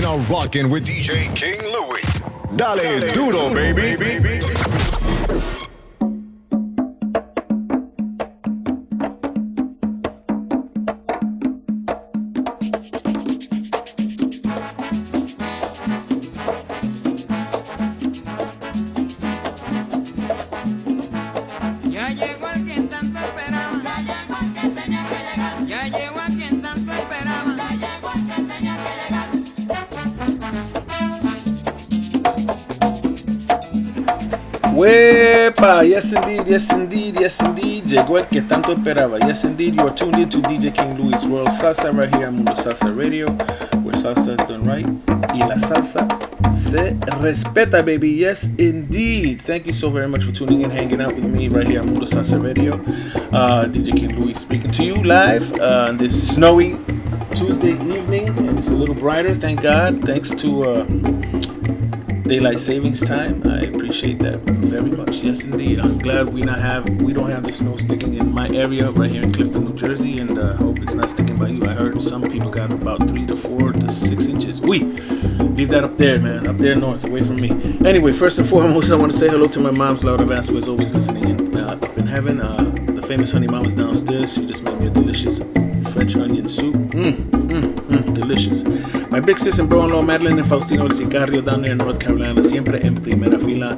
You're now rocking with DJ King Louie. Dale duro, baby. Ya yes indeed, yes indeed, yes indeed. Llegó el que tanto esperaba. Yes indeed, you are tuned in to DJ King Louie's Royal Salsa right here on Mundo Salsa Radio, where salsa is done right. Y la salsa se respeta, baby. Yes indeed. Thank you so very much for tuning in, hanging out with me right here on Mundo Salsa Radio. Uh, DJ King Louie speaking to you live on this snowy Tuesday evening, and it's a little brighter. Thank God. Thanks to. Uh, daylight savings time. I appreciate that very much. Yes, indeed. I'm glad we not have we don't have the snow sticking in my area right here in Clifton, New Jersey, and uh, hope it's not sticking by you. I heard some people got about three to four to six inches. We leave that up there, man, up there north, away from me. Anyway, first and foremost, I want to say hello to my mom's Laura Vazquez, always listening in uh, up in heaven. Uh, the famous honey mama's downstairs. She just made me a delicious French onion soup. Mmm, mmm, mmm, delicious. My big sis and bro-in-law Madeline and Faustino El Sicario down there in North Carolina, siempre en primera fila.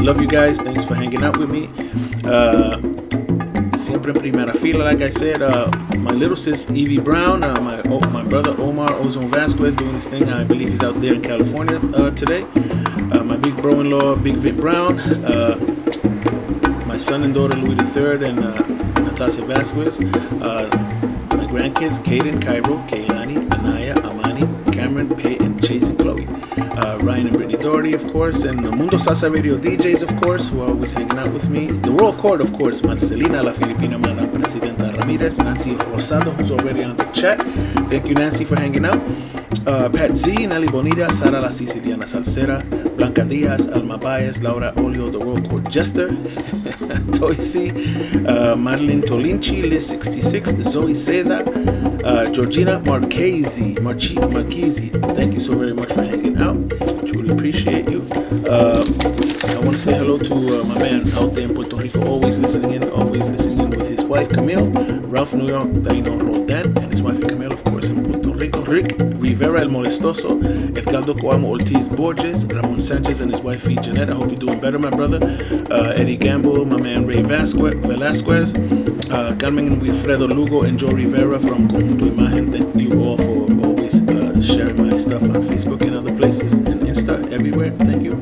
Love you guys. Thanks for hanging out with me. Uh, siempre en primera fila, like I said. Uh, my little sis Evie Brown, uh, my oh, my brother Omar Ozone Vazquez doing his thing. I believe he's out there in California uh, today. Uh, my big bro-in-law Big Vic Brown. Uh, my son and daughter Louis III and uh, Natasha Vazquez. Grandkids Kaden, Cairo, Kaylani, Anaya, Amani, Cameron, Peyton, Chase, and Chloe. Uh, Ryan and Brittany Doherty, of course, and the Mundo Salsa Radio DJs, of course, who are always hanging out with me. The Royal Court, of course, Marcelina, La Filipina, Madame Presidenta Ramirez, Nancy Rosado, who's already on the chat. Thank you, Nancy, for hanging out. Uh, Pat Z, Nelly Bonita, Sara La Siciliana Salsera, Blanca Diaz, Alma Baez, Laura Olio, the Royal Court Jester, Toy C, uh, Madeline Tolinci, Liz 66, Zoe Seda, uh, Georgina Marchese, Marchi, Marchese. Thank you so very much for hanging out. Truly appreciate you. Uh, I want to say hello to uh, my man out there in Puerto Rico, always listening in, always listening in with his wife Camille, Ralph New York, Daino Roldan, and his wife Camille, of course, Rick Rivera El Molestoso, Edgardo Coamo Ortiz Borges, Ramon Sanchez and his wife Jeanette. I hope you're doing better, my brother. Uh, Eddie Gamble, my man Ray Vasquez, Velasquez, uh, Carmen Wilfredo Lugo, and Joe Rivera from Conjunto Imagen. Thank you all for sharing my stuff on Facebook and other places and Insta, everywhere. Thank you.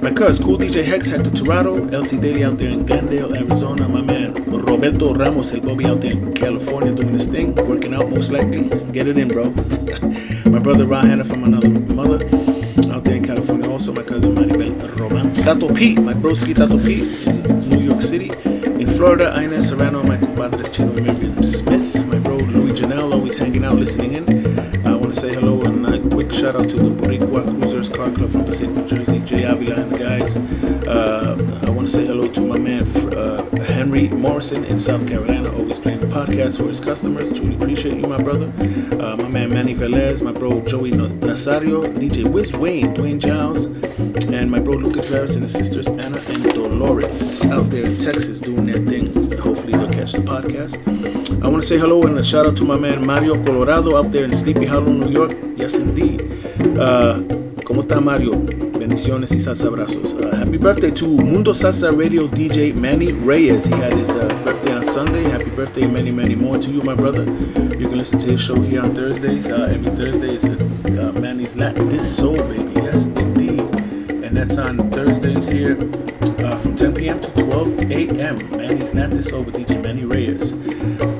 My cuz, Cool DJ Hex, Hector Torado, LC Daily out there in Glendale, Arizona. My man Roberto Ramos, El Bobby out there in California doing his thing, working out most likely. Get it in, bro. my brother Ron Hanna from another mother out there in California. Also, my cousin Maribel Roman. Tato Pete, my broski Tato Pete in New York City. In Florida, Ina Serrano, my compadres Chino and Miriam Smith. My bro Louis Janelle, always hanging out, listening in. I want to say hello shout out to the Boricua Cruisers Car Club from Passaic, New Jersey. Jay Avila and the guys. Uh, I want to say hello to my man uh, Henry Morrison in South Carolina, always playing the podcast for his customers. Truly appreciate you, my brother. Uh, my man Manny Velez, my bro Joey Nasario, DJ Wiz Wayne, Dwayne Giles, and my bro Lucas Vargas and his sisters Anna and Dolores out there in Texas doing their thing. Hopefully they'll catch the podcast. I want to say hello and a shout out to my man Mario Colorado out there in Sleepy Hollow, New York. Yes, indeed. Uh, ¿Cómo está Mario? Bendiciones y salsa abrazos. Uh, happy birthday to Mundo Salsa Radio DJ Manny Reyes. He had his uh, birthday on Sunday. Happy birthday and many, many more to you, my brother. You can listen to his show here on Thursdays. Uh, every Thursday is uh, Manny's Latin This Soul, baby. That's on Thursdays here uh, from 10 p.m. to 12 a.m. Manny's Latin This Soul with DJ Manny Reyes.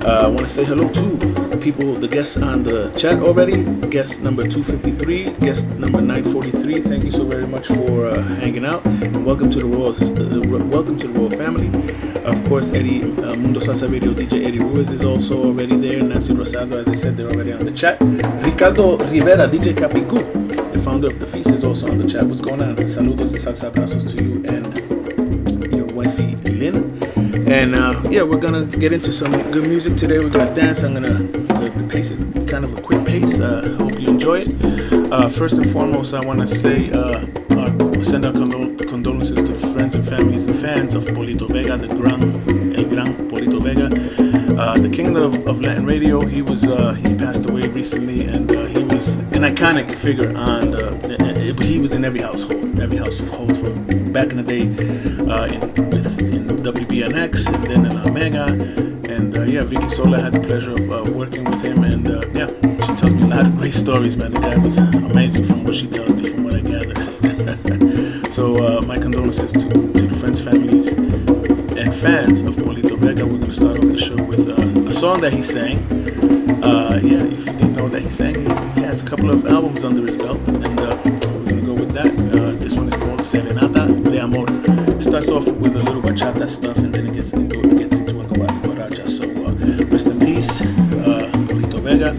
Uh, I want to say hello to people, the guests on the chat already. Guest number 253, guest number 943. Thank you so very much for uh, hanging out, and welcome to the royal, uh, welcome to the royal family. Of course, Eddie uh, Mundo Salsa Radio DJ Eddie Ruiz is also already there. Nancy Rosado, as I said, they're already on the chat. Ricardo Rivera, DJ Capicu, the founder of the Feast, is also on the chat. What's going on? Saludos and salsa abrazos to you and your wifey Lynn. And uh, yeah, we're gonna get into some good music today. We're gonna dance. I'm gonna the, the pace is kind of a quick pace. Uh, hope you enjoy it. Uh, first and foremost, I want to say uh, send our condol- condolences to the friends and families and fans of Polito Vega, the Gran El Gran Polito Vega, uh, the king of, of Latin radio. He was uh, he passed away recently, and he was an iconic figure on. The, he was in every household, every household from back in the day uh, in, with, in WBNX and then in Omega. And uh, yeah, Vicky Sola had the pleasure of uh, working with him, and uh, yeah, she tells me a lot of great stories, man. The guy was amazing from what she tells me, from what I gather. so uh, my condolences to, to the friends, families, and fans of Polito Vega. We're gonna start off the show with uh, a song that he sang. Yeah, if you didn't know that he sang, he, he has a couple of albums under his belt, and that. this one is called Serenata de Amor. It starts off with a little bachata stuff, and then it gets into it gets into a guaracha. So uh, rest in peace, uh, Polito Vega.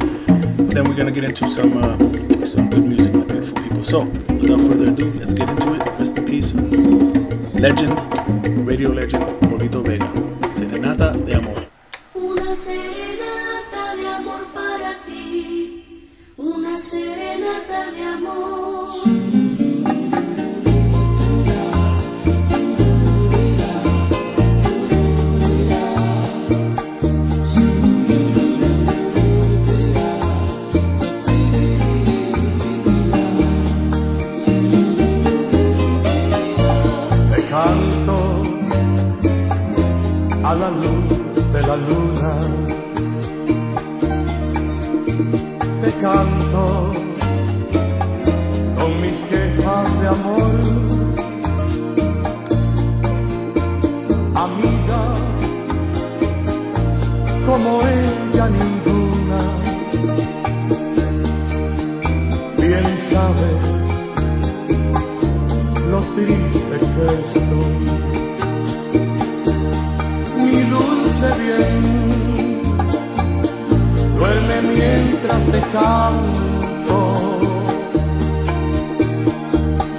Then we're gonna get into some uh, some good music, my beautiful people. So without further ado, let's get into it. Rest in peace, legend, radio legend, Polito Vega. Serenata de Amor.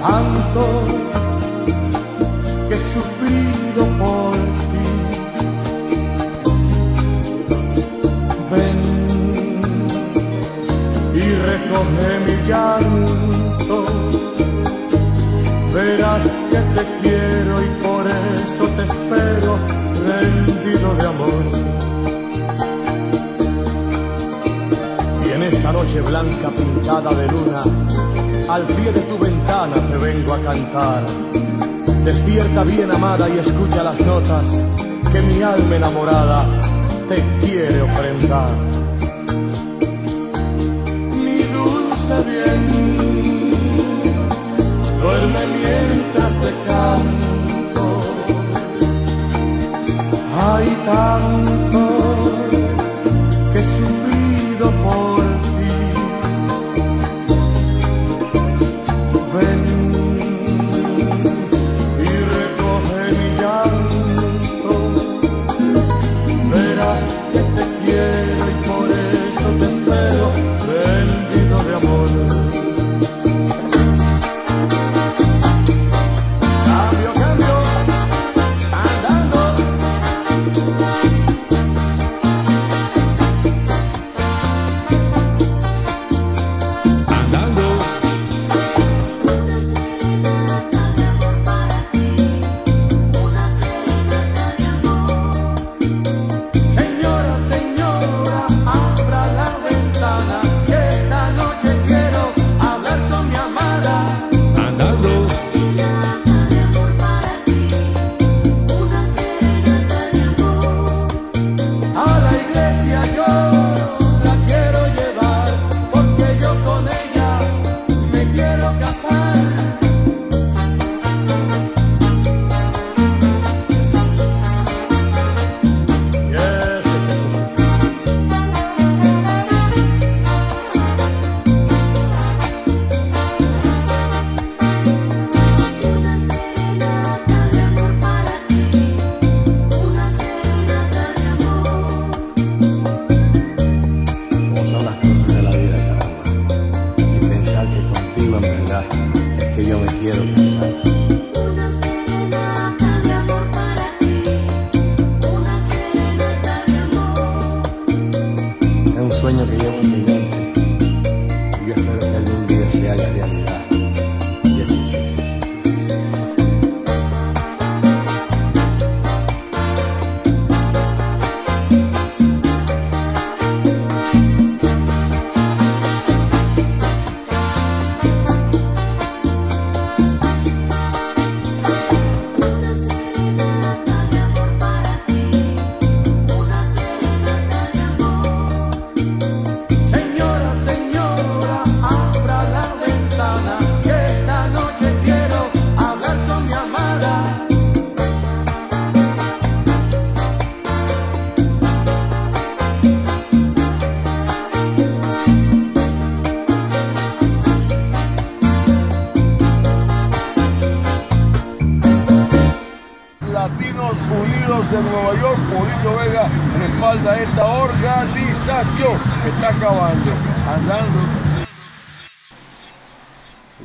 Tanto que he sufrido por ti. Ven y recoge mi llanto verás que te quiero y por eso te espero rendido de amor. Y en esta noche blanca pintada de luna, al pie de tu ventana te vengo a cantar. Despierta bien amada y escucha las notas que mi alma enamorada te quiere ofrendar. Mi dulce bien duerme mientras te canto. Hay tanto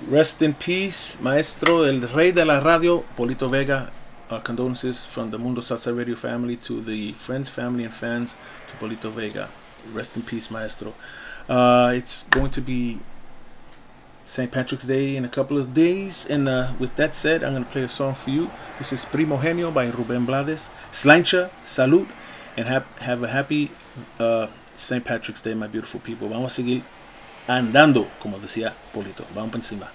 Rest in peace, maestro, el rey de la radio, Polito Vega. Our condolences from the Mundo Salsa Radio family to the friends, family, and fans to Polito Vega. Rest in peace, maestro. Uh, it's going to be St. Patrick's Day in a couple of days, and uh, with that said, I'm going to play a song for you. This is Primogenio by Ruben Blades. Sláinte, salud, and have, have a happy uh, St. Patrick's Day, my beautiful people. Vamos a seguir andando, como decía Polito. Vamos por encima.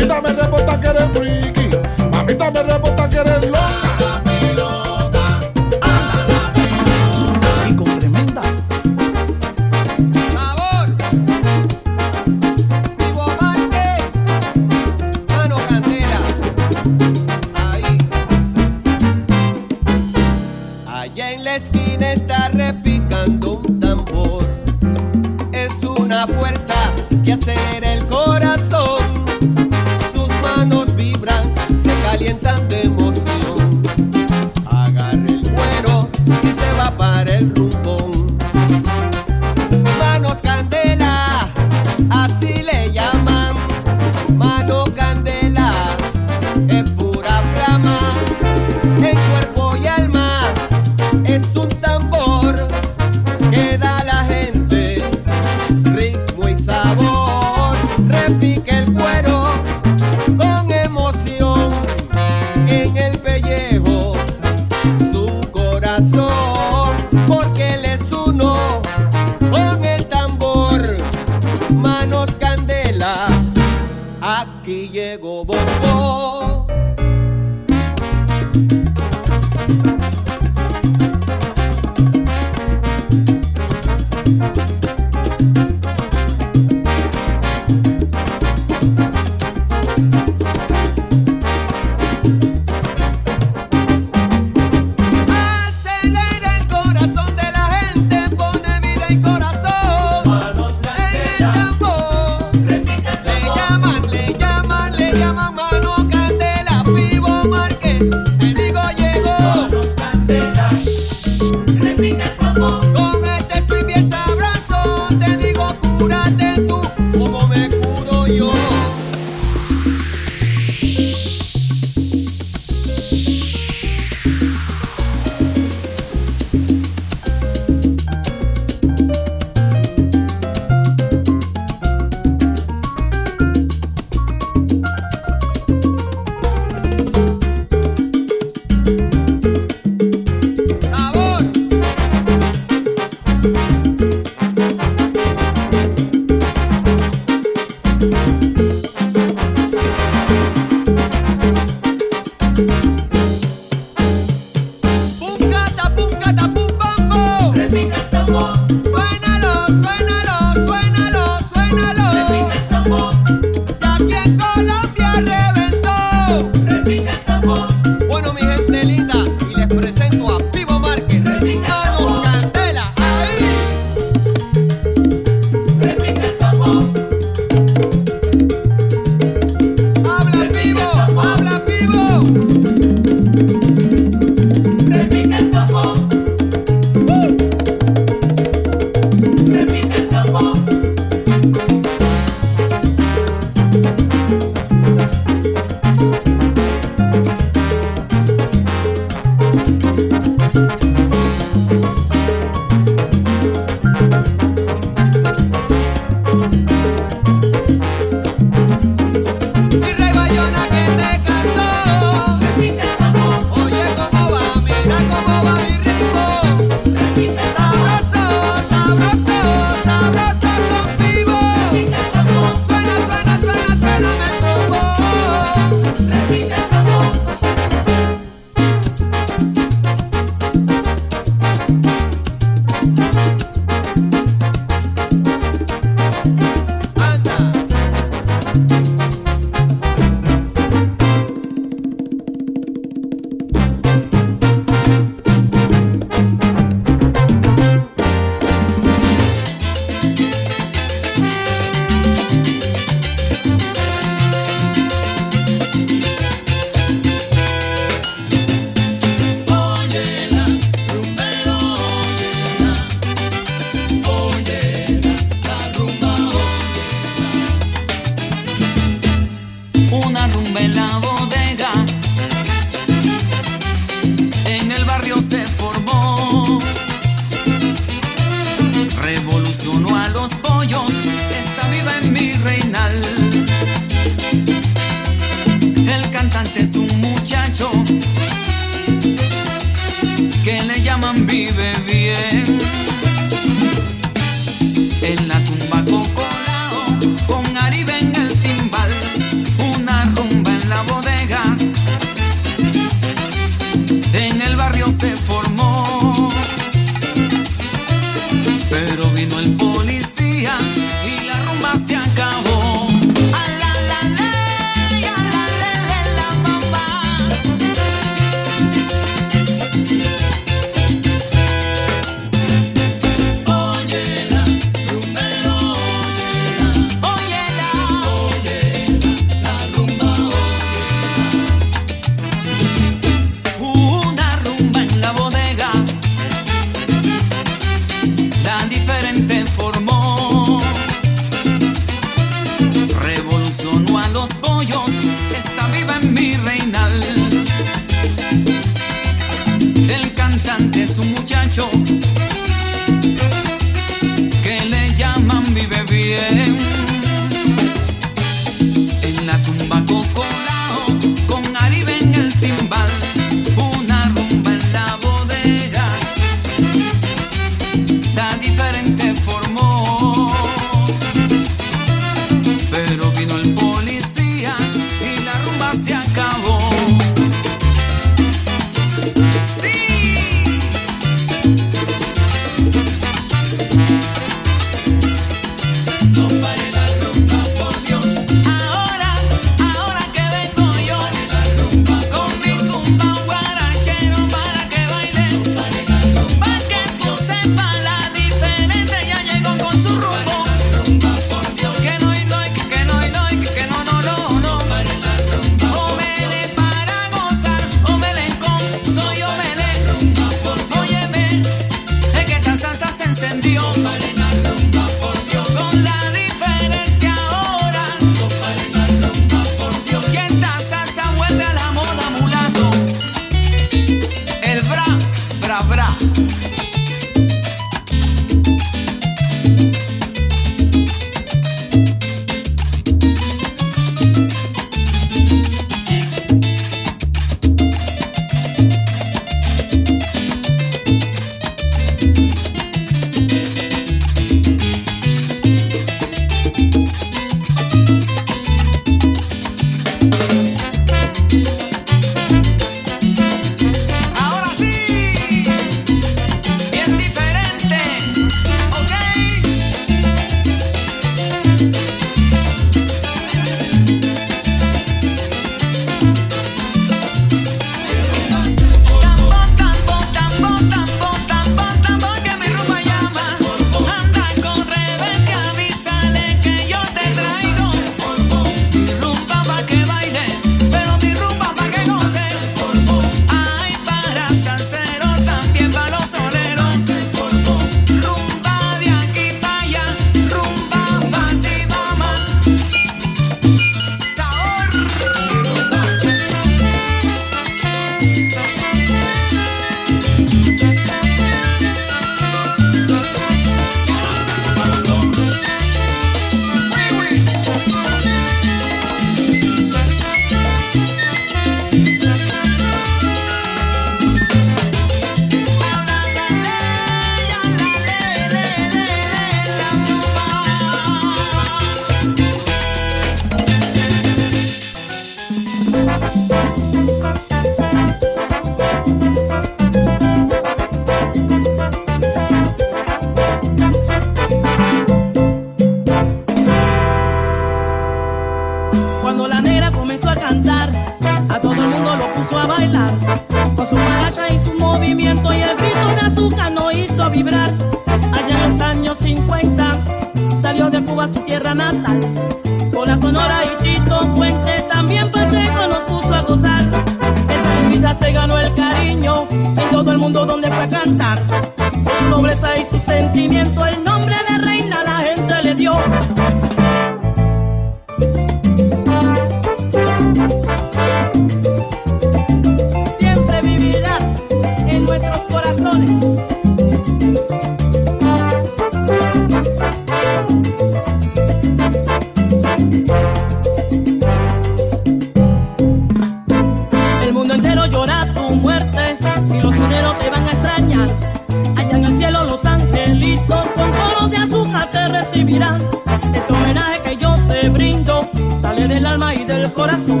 brindo sale del alma y del corazón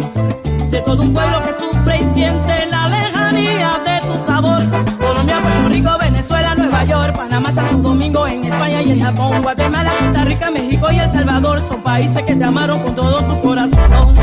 de todo un pueblo que sufre y siente la lejanía de tu sabor. Colombia, Puerto Rico, Venezuela, Nueva York, Panamá, Santo Domingo, en España y en Japón, Guatemala, Costa Rica, México y El Salvador son países que te amaron con todo su corazón.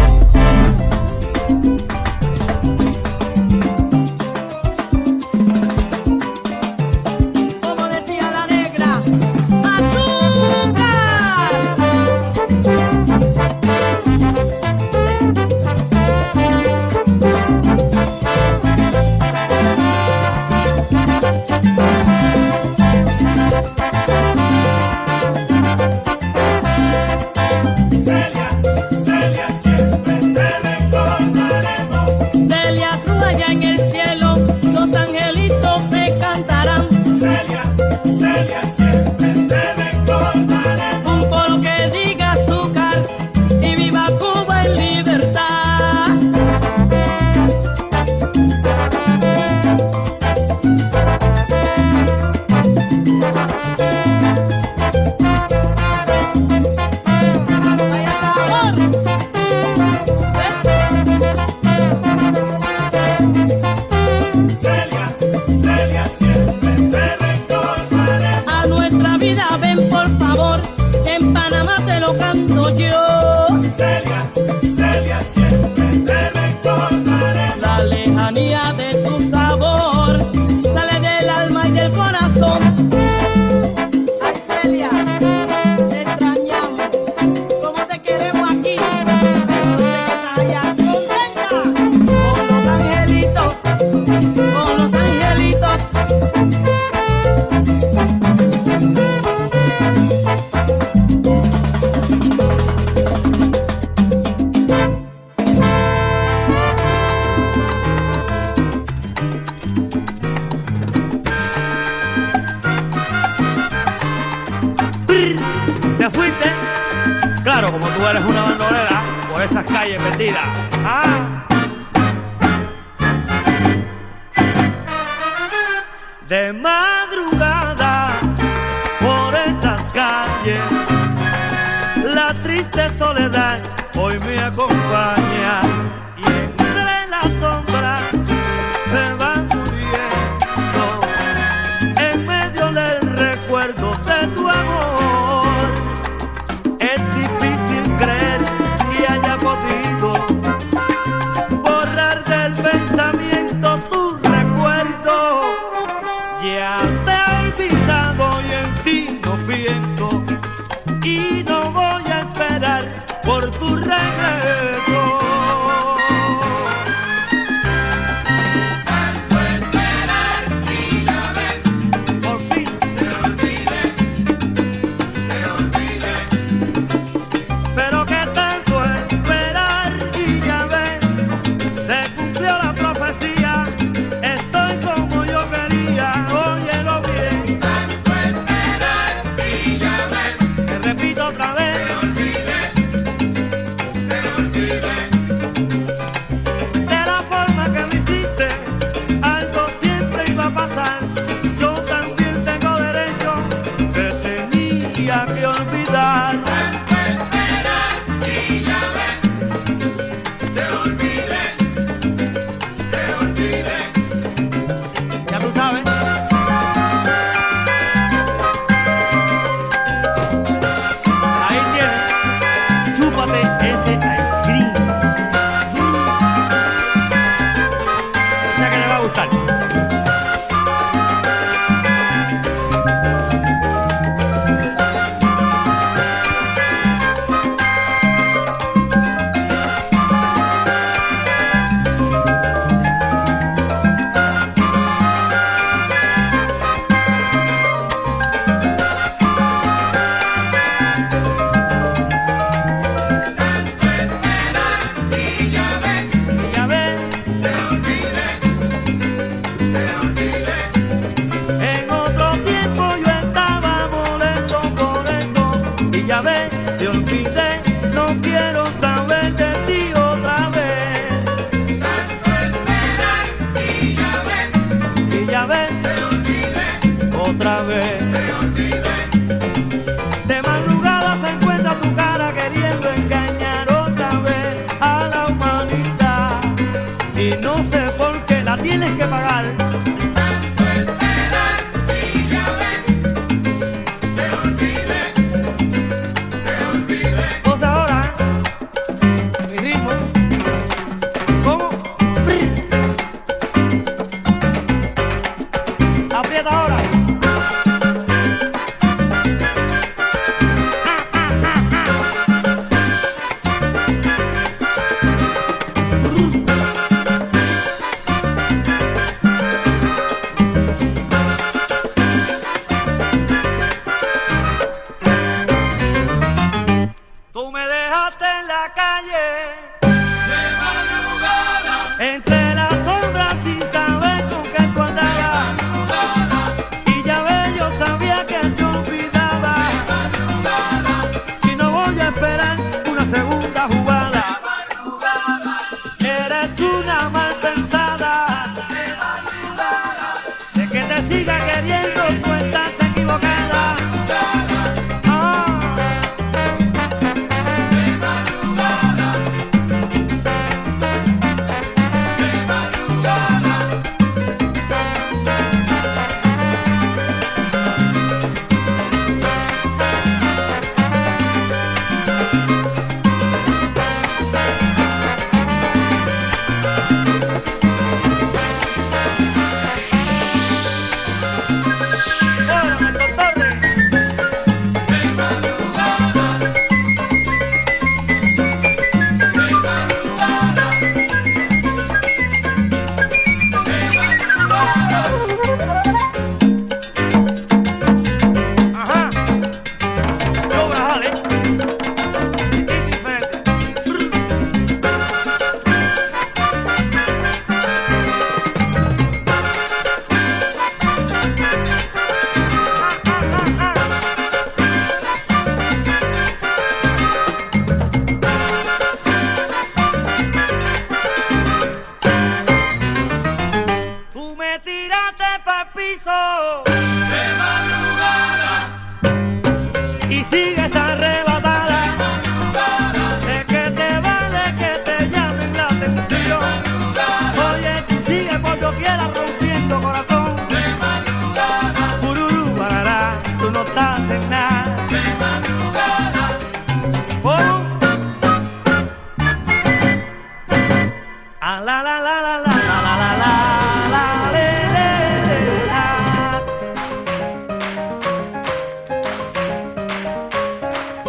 La la la la la la la la la la.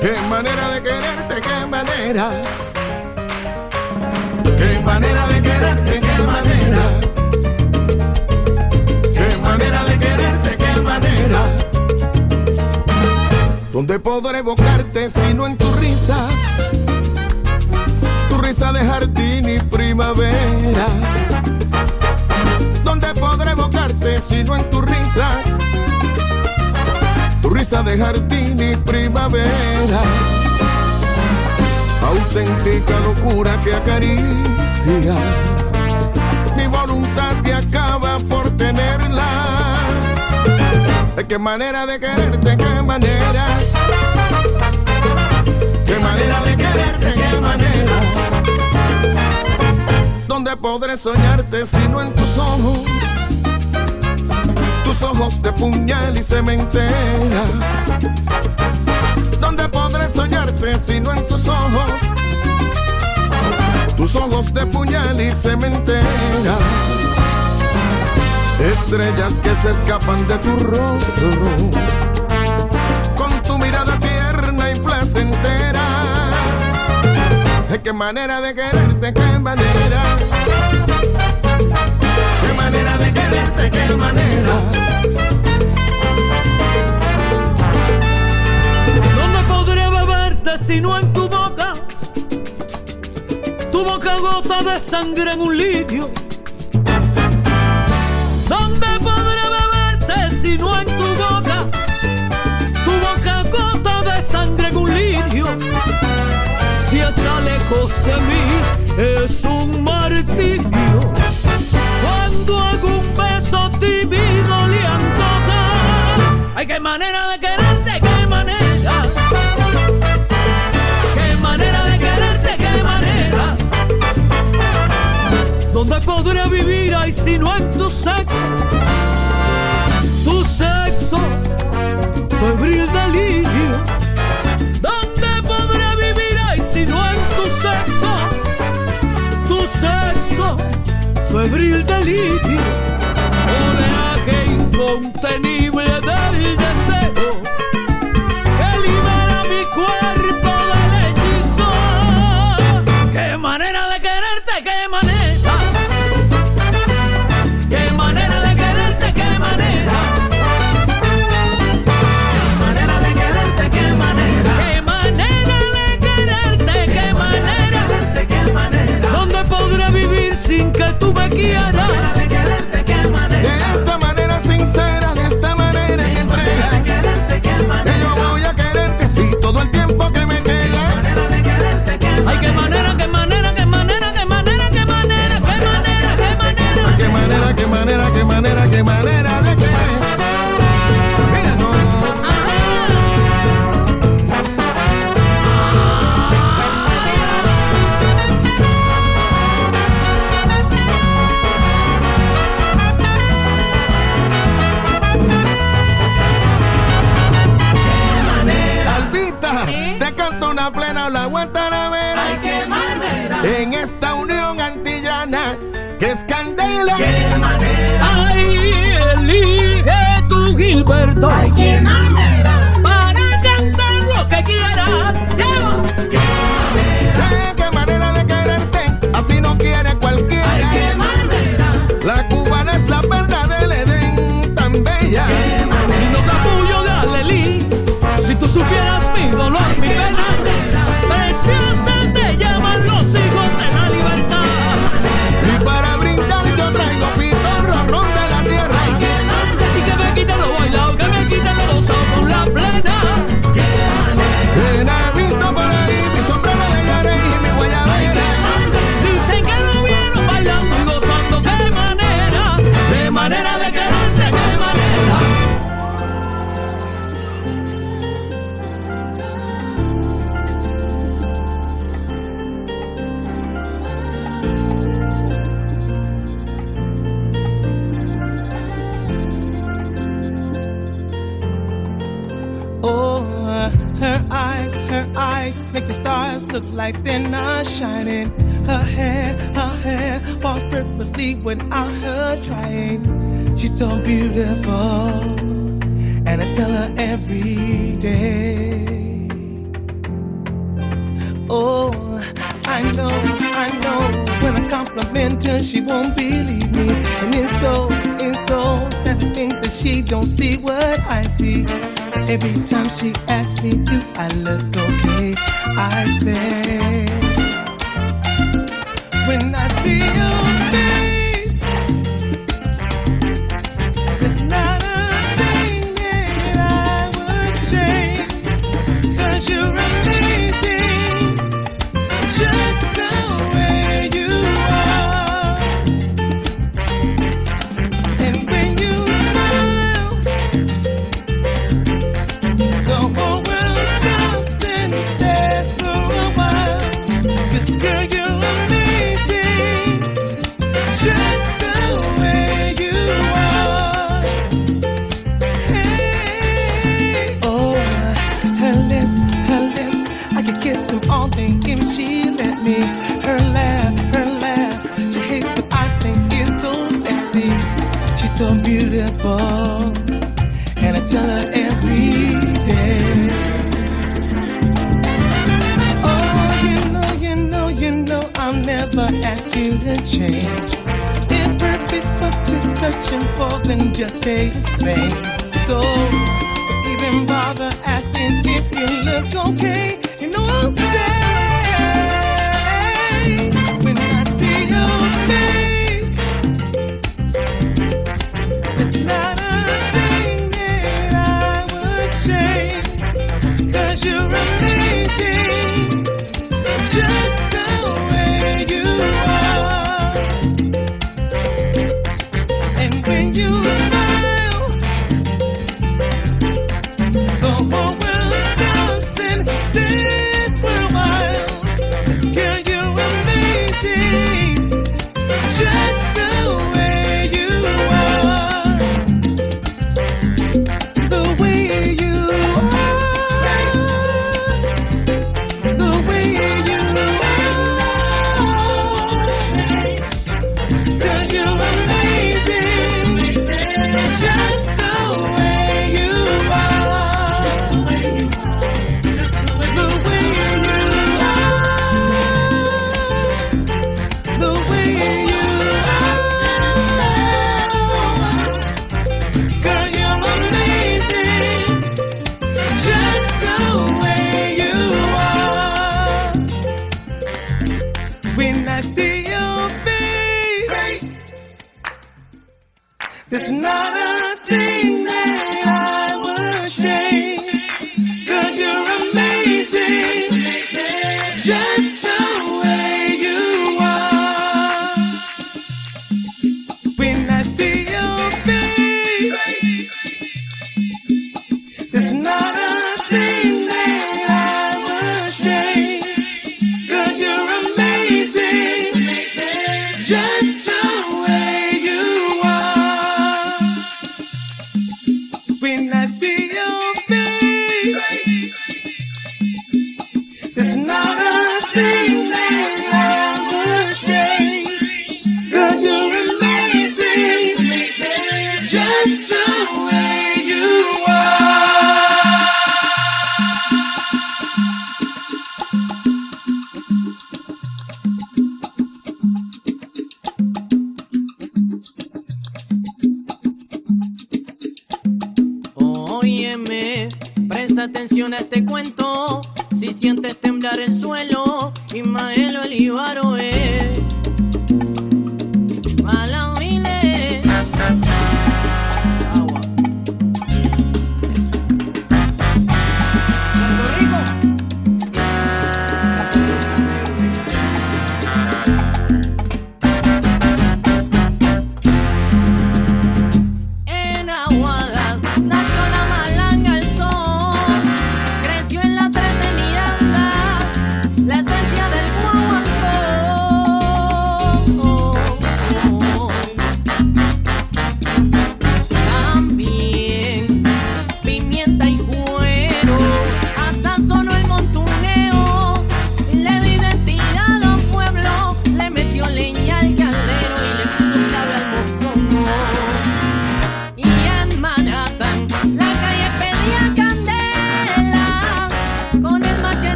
Qué manera de quererte, qué manera. Qué manera de quererte, qué manera. Qué manera de quererte, qué manera. ¿Dónde podré evocarte si no en tu risa? Risa de jardín y primavera. ¿Dónde podré evocarte si no en tu risa? Tu risa de jardín y primavera. Auténtica locura que acaricia. Mi voluntad te acaba por tenerla. De qué manera de quererte, qué manera. Qué manera de quererte, qué manera. ¿Dónde podré soñarte si no en tus ojos? Tus ojos de puñal y cementera. ¿Dónde podré soñarte si no en tus ojos? Tus ojos de puñal y cementera. Estrellas que se escapan de tu rostro. Con tu mirada tierna y placentera. Qué manera de quererte, qué manera. Manera de quererte, qué manera. ¿Dónde podré beberte si no en tu boca? Tu boca gota de sangre en un lirio. ¿Dónde podré beberte si no en tu boca? Tu boca gota de sangre en un lirio. Si está lejos de mí es un martirio. Cuando un beso tímido le antoja. Ay, qué manera de quererte, qué manera. Qué manera de quererte, qué manera. ¿Dónde podré vivir ay si no en tu sexo? Tu sexo, febril delirio. Febril delirio. Alberto. Ay,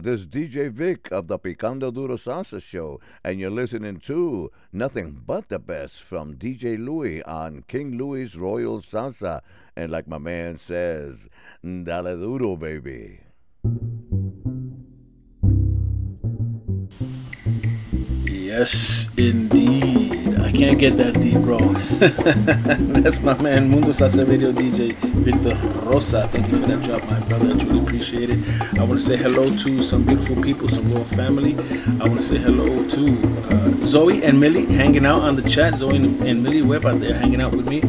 This is DJ Vic of the Picando Duro Salsa Show, and you're listening to nothing but the best from DJ Louie on King Louie's Royal Salsa. And like my man says, dale duro, baby. Yes, indeed. Can't get that deep, bro. That's my man, Mundo Salsa Radio DJ Victor Rosa. Thank you for that job, my brother. I truly appreciate it. I want to say hello to some beautiful people, some royal family. I want to say hello to uh, Zoe and Millie hanging out on the chat. Zoe and, Millie Webb out there hanging out with me,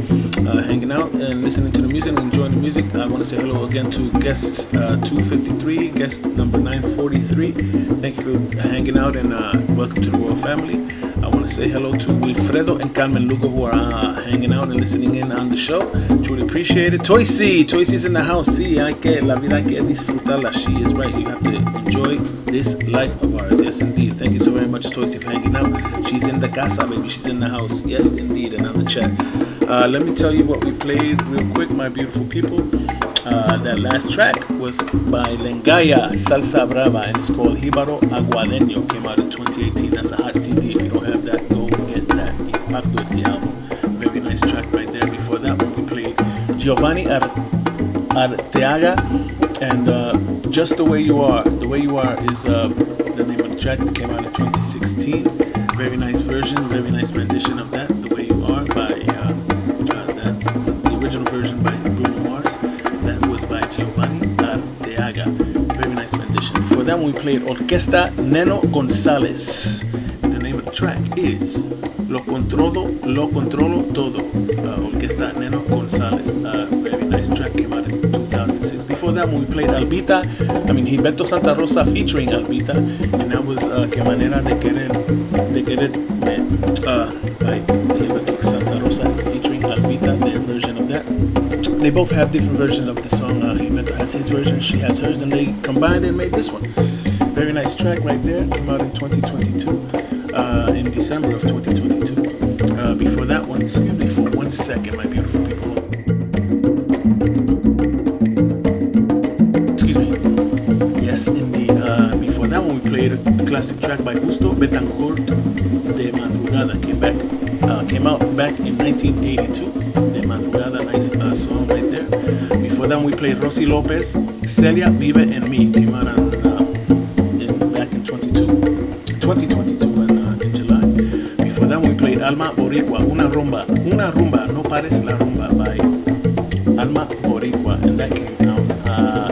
uh, hanging out and listening to the music and enjoying the music. I want to say hello again to guest uh, 253, guest number 943. Thank you for hanging out and uh, welcome to the royal family. I want to say hello to Wilfredo and Carmen Lugo who are uh, hanging out and listening in on the show. Truly appreciate it. Toysy, Toysy's in the house. Sí, hay que, la vida hay que disfrutarla. She is right. You have to enjoy this life of ours. Yes, indeed. Thank you so very much, Toysy, for hanging out. She's in the casa, baby. She's in the house. Yes, indeed. And on the chat. Uh, let me tell you what we played real quick, my beautiful people. Uh, that last track was by Lengaya Salsa Brava and it's called Jibaro Aguadeño. Came out in 2018. That's a hot CD. If you don't have that, go get that. Impacto is the album. Very nice track right there. Before that one, we played Giovanni Ar- Arteaga and uh, Just the Way You Are. The Way You Are is uh, the name of the track that came out in 2016. Very nice version, very nice rendition of that. The that, one, we played Orquesta Neno Gonzalez. The name of the track is Lo Controlo, Lo Controlo Todo. Orquesta Neno Gonzalez. Uh, very nice track came out in 2006. Before that, we played Albita. I mean, Gilberto Santa Rosa featuring Albita, and that was uh, Que Manera de Querer, de Querer, uh, by Gilberto Santa Rosa featuring Albita, their version of that. They both have different versions of the song. Uh, His version, she has hers, and they combined and made this one. Very nice track right there. Came out in 2022, uh, in December of 2022. Uh, before that one, excuse me for one second, my beautiful people. Excuse me. Yes, indeed. Uh, before that one, we played a classic track by Justo Betancourt de Madrugada. Came back, uh, came out back in 1982. Played Rosy Lopez, Celia Vive en mí. Came out on, in, back in 22, 2022 in, uh, in July. Before that, we played Alma Boricua, Una Rumba, Una Rumba, No Pares la Rumba by Alma Boricua, and that came out uh,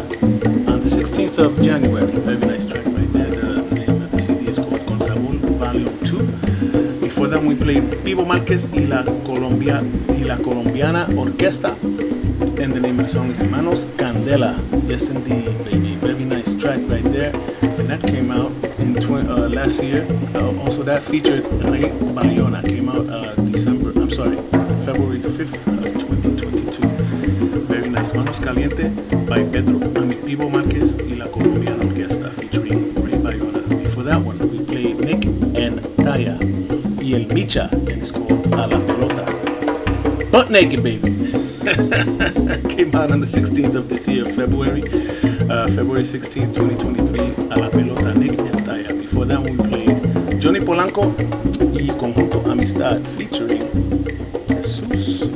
on the 16th of January. Very nice track right there. The, name of the CD is called Con Sabor Volume 2. Before that, we played Pivo Marquez y y la Colombiana Orquesta. The name of the song is Manos Candela. Yes, indeed, baby. Very nice track right there. And that came out in tw- uh, last year. Uh, also, that featured Rey Bayona. Came out uh, December, I'm sorry, February 5th of 2022. Very nice. Manos Caliente by Pedro Pivo Marquez y la Colombiana Orquesta featuring Ray Bayona. Before that one, we played Nick and Taya y El Micha, and it's called A la Pelota. Butt naked, baby. Came out on the 16th of this year, February, uh, February 16th, 2023. A la Pelota, Nick and. Before that we played Johnny Polanco y Conjunto Amistad featuring Jesus.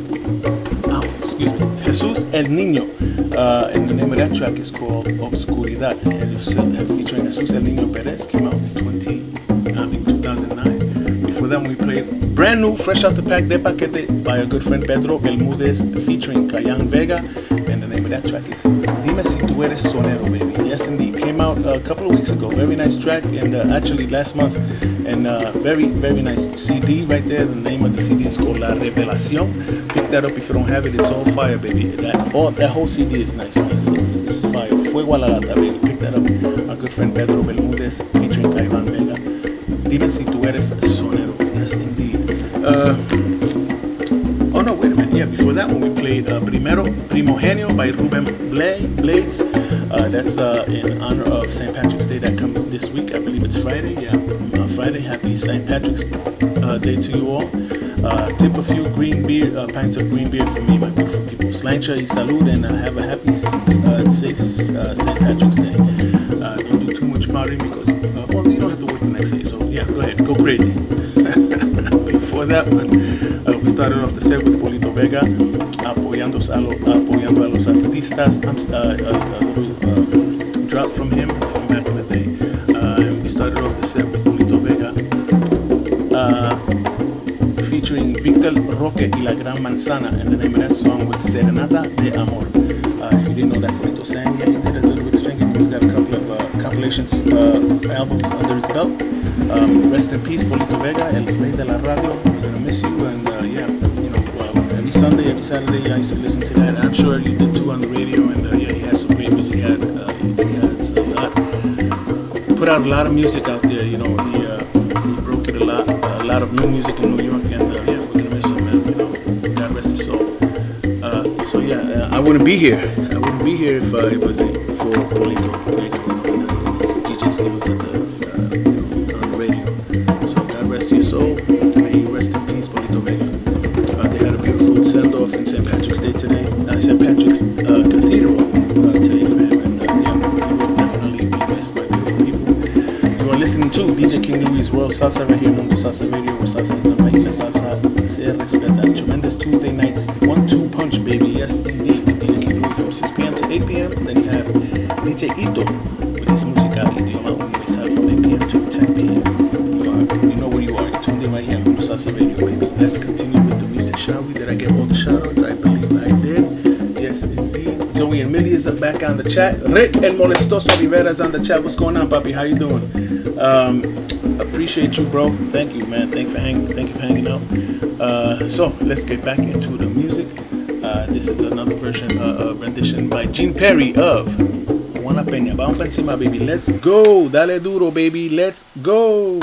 Oh, excuse me. Jesus El Niño. Uh, and the name of that track is called Obscuridad. And it's uh, featuring Jesus El Niño Perez. Came out in 20, I mean 2009. Before that, we played brand new, fresh out the pack, De Paquete by our good friend Pedro Belmudez featuring Kayan Vega. And the name of that track is Dime Si Tu Eres Sonero, baby. Yes, indeed. Came out a couple of weeks ago. Very nice track. And uh, actually last month. And uh, very, very nice CD right there. The name of the CD is called La Revelación. Pick that up if you don't have it. It's all fire, baby. That all that whole CD is nice, man. So it's, it's fire. Fuego a la lata, baby. Pick that up. Our good friend Pedro Belmudez featuring Caimán Vega. Dime si tú eres sonero. Uh, oh no, wait a minute. Yeah, before that one we played uh, Primero Primogenio by Ruben Bla- Blades. Uh, that's uh, in honor of St. Patrick's Day that comes this week. I believe it's Friday. Yeah, uh, Friday. Happy St. Patrick's uh, Day to you all. Tip a few green beer, pints of green beer for me, my beautiful people. Sláinte y salud, and have a happy, safe St. Patrick's Day. Don't do too much partying because, well, you don't have to work the next day. So yeah, go ahead, go crazy. Before that one, uh, we started off the set with Polito Vega, apoyando a, lo, apoyando a los artistas. Uh, a, a little uh, drop from him from back in the day. Uh, and we started off the set with Polito Vega. Uh, featuring Victor Roque y La Gran Manzana, and the name of that song was Serenata de Amor. Uh, if you didn't know that Polito sang, yeah, he did a little bit of singing. He's got a couple of compilations albums under his belt. Um, rest in peace, Polito Vega, El Rey de la Radio. Miss you, and uh, yeah, you know, uh, every Sunday, every Saturday, I used to listen to that. I'm sure you did too on the radio, and uh, yeah, he has some great music. He had, uh, he had a lot put out a lot of music out there. You know, he uh, he broke it a lot, a lot of new music in New York, and uh, yeah, we're gonna miss him, man. You know, God rest his soul. Uh, so yeah, uh, I wouldn't be here. I wouldn't be here if uh, it wasn't for Polito, Vega, you know, and, his DJ skills the, uh, Louie's Royal Salsa right here on Mundo Salsa Radio, where salsa is right. La salsa se respeta. Tremendous Tuesday nights, one-two punch, baby. Yes, indeed. DJ King Louie from 6 p.m. to 8 p.m. Then you have DJ Ito with his música idioma universal from 8 p.m. to 10 p.m. You, you know where you are. You're tuned in right here on Mundo Salsa Radio, baby. Let's continue with the music, shall we? Did I get all the shout-outs? I believe I did. Yes, indeed. Zoe and Millie is back on the chat. Rick and Molestoso Rivera is on the chat. What's going on, Papi? How you doing? Um, appreciate you, bro. Thank you, man. Thank for hang- Thank you for hanging out. Uh, so let's get back into the music. Uh, this is another version, uh, uh, rendition by Gene Perry of Juana Peña. Vamos encima, baby. Let's go. Dale duro, baby. Let's go.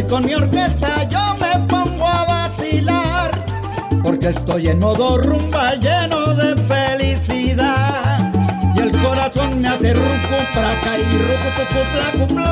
estoy con mi orquesta, yo me pongo a vacilar, porque estoy en modo rumba lleno de felicidad. Y el corazón me hace rucu, placa y rucu, pla,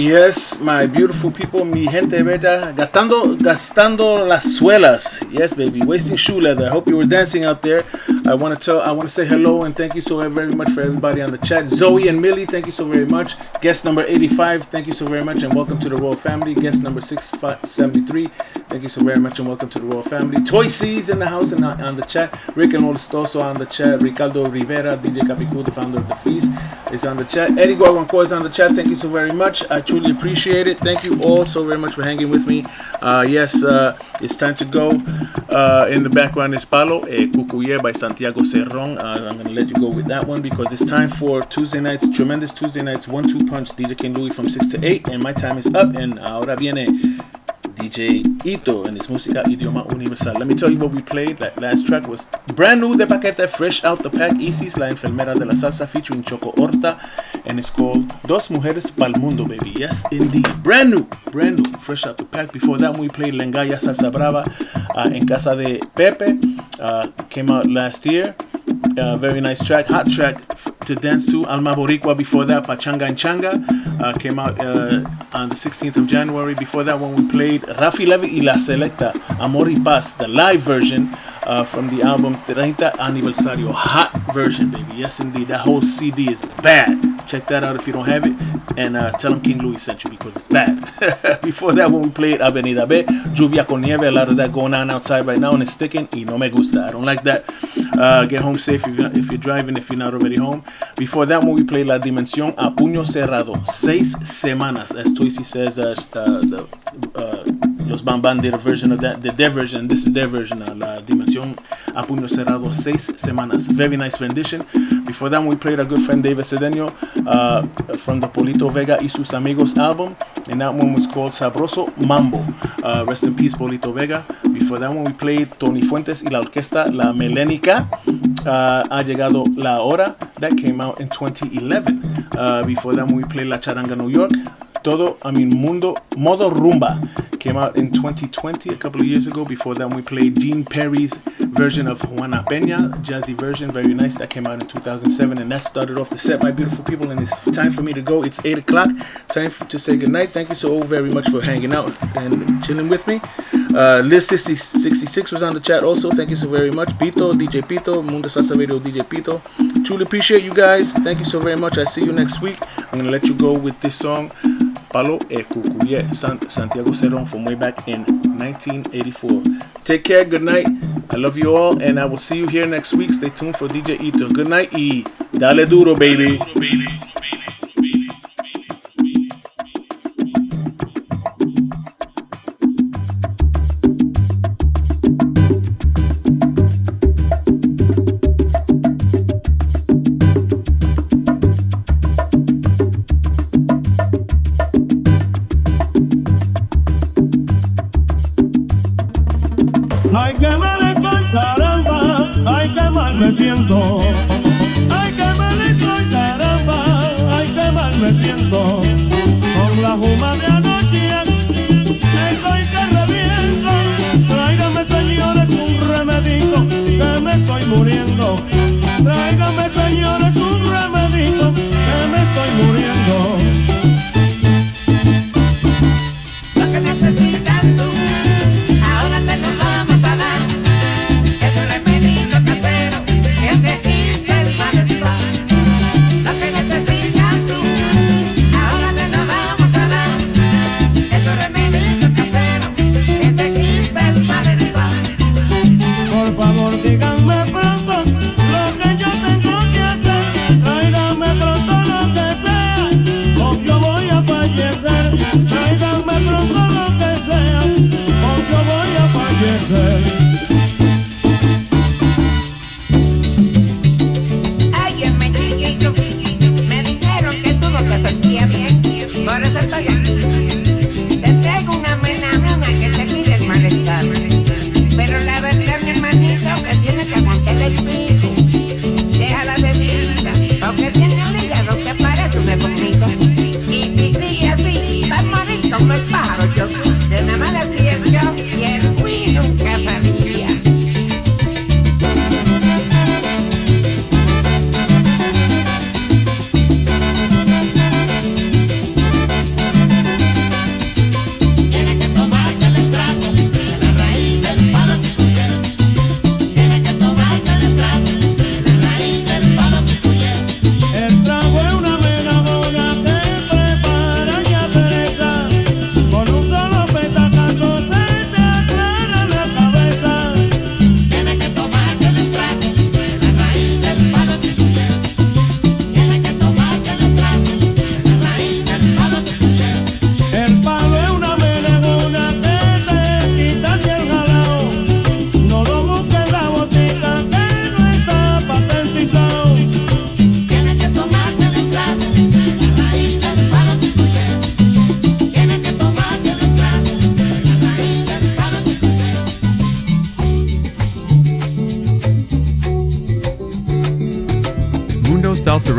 Yes, my beautiful people, mi gente bella, gastando, gastando las suelas. Yes, baby, wasting shoe leather. I hope you were dancing out there. I want to tell, I want to say hello and thank you so very much for everybody on the chat. Zoe and Millie, thank you so very much. Guest number 85, thank you so very much and welcome to the royal family. Guest number 673, thank you so very much and welcome to the royal family. Toy C's in the house and on on the chat. Rick and Olostoso on the chat. Ricardo Rivera, DJ Capicu, the founder of the Feast, is on the chat. Eddie Guaguanco is on the chat. Thank you so very much. I truly appreciate it. Thank you all so very much for hanging with me. Uh, yes, uh, it's time to go. Uh, in the background is Palo, eh, Cucuye by Santiago Cerón. Uh, I'm going to let you go with that one because it's time for Tuesday nights, tremendous Tuesday nights, one two punch, DJ King Louie from 6 to 8. And my time is up. And ahora viene DJ Ito and his música idioma universal. Let me tell you what we played. That last track was brand new de paquete, fresh out the pack. Isis, la enfermera de la salsa, featuring Choco Horta, and it's called Dos Mujeres Pa'l Mundo, baby. Yes, indeed, brand new, brand new, fresh out the pack. Before that, we played Lengaya Salsa Brava uh, en casa de Pepe. Uh, came out last year. Uh, very nice track, hot track f- to dance to. Alma Boricua before that, Pachanga and Changa uh, came out uh, on the 16th of January. Before that, when we played Raphy Leavitt y La Selecta, Amor y Paz, the live version uh, from the album 30 Aniversario, hot version, baby. Yes, indeed, that whole CD is bad. Check that out if you don't have it, and uh, tell them King Louie sent you because it's bad. before that, when we played Avenida B, Lluvia con Nieve, a lot of that going on outside right now, and it's sticking. Y no me gusta. I don't like that. Uh, get home safe if you're, if you're driving, if you're not already home. Before that, when we played La Dimensión a Puño Cerrado, seis semanas, as Toysy says, uh, the, the, uh, Los Bamban did a version of that, did their version, this is their version, uh, La Dimensión a Puño Cerrado, seis semanas. Very nice rendition. Before that, we played our good friend David Cedeño uh, from the Polito Vega y sus Amigos album, and that one was called Sabroso Mambo. Uh, rest in peace, Polito Vega. Before that one, we played Tony Fuentes y la orquesta La Melénica. Uh, ha llegado la hora. That came out in 2011. Uh, before that we played La Charanga New York. Todo, I mean, Mundo, Modo Rumba came out in 2020, a couple of years ago. Before that, we played Gene Perry's version of Juana Peña, jazzy version, very nice. That came out in 2007, and that started off the set, my beautiful people. And it's time for me to go. It's 8 o'clock. Time to say goodnight. Thank you so very much for hanging out and chilling with me. Uh, Liz 60, 66 was on the chat also. Thank you so very much. Pito, DJ Pito, Mundo Salsa Radio, DJ Pito. Truly appreciate you guys. Thank you so very much. I see you next week. I'm going to let you go with this song. Palo e Cucuye, San- Santiago Cerón from way back in 1984. Take care, good night. I love you all, and I will see you here next week. Stay tuned for DJ Ito. Good night, E. dale duro, baby. Ay,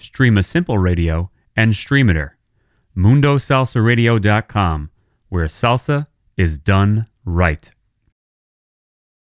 Streema Simple Radio, and Streamitter. MundoSalsaRadio.com, where salsa is done right.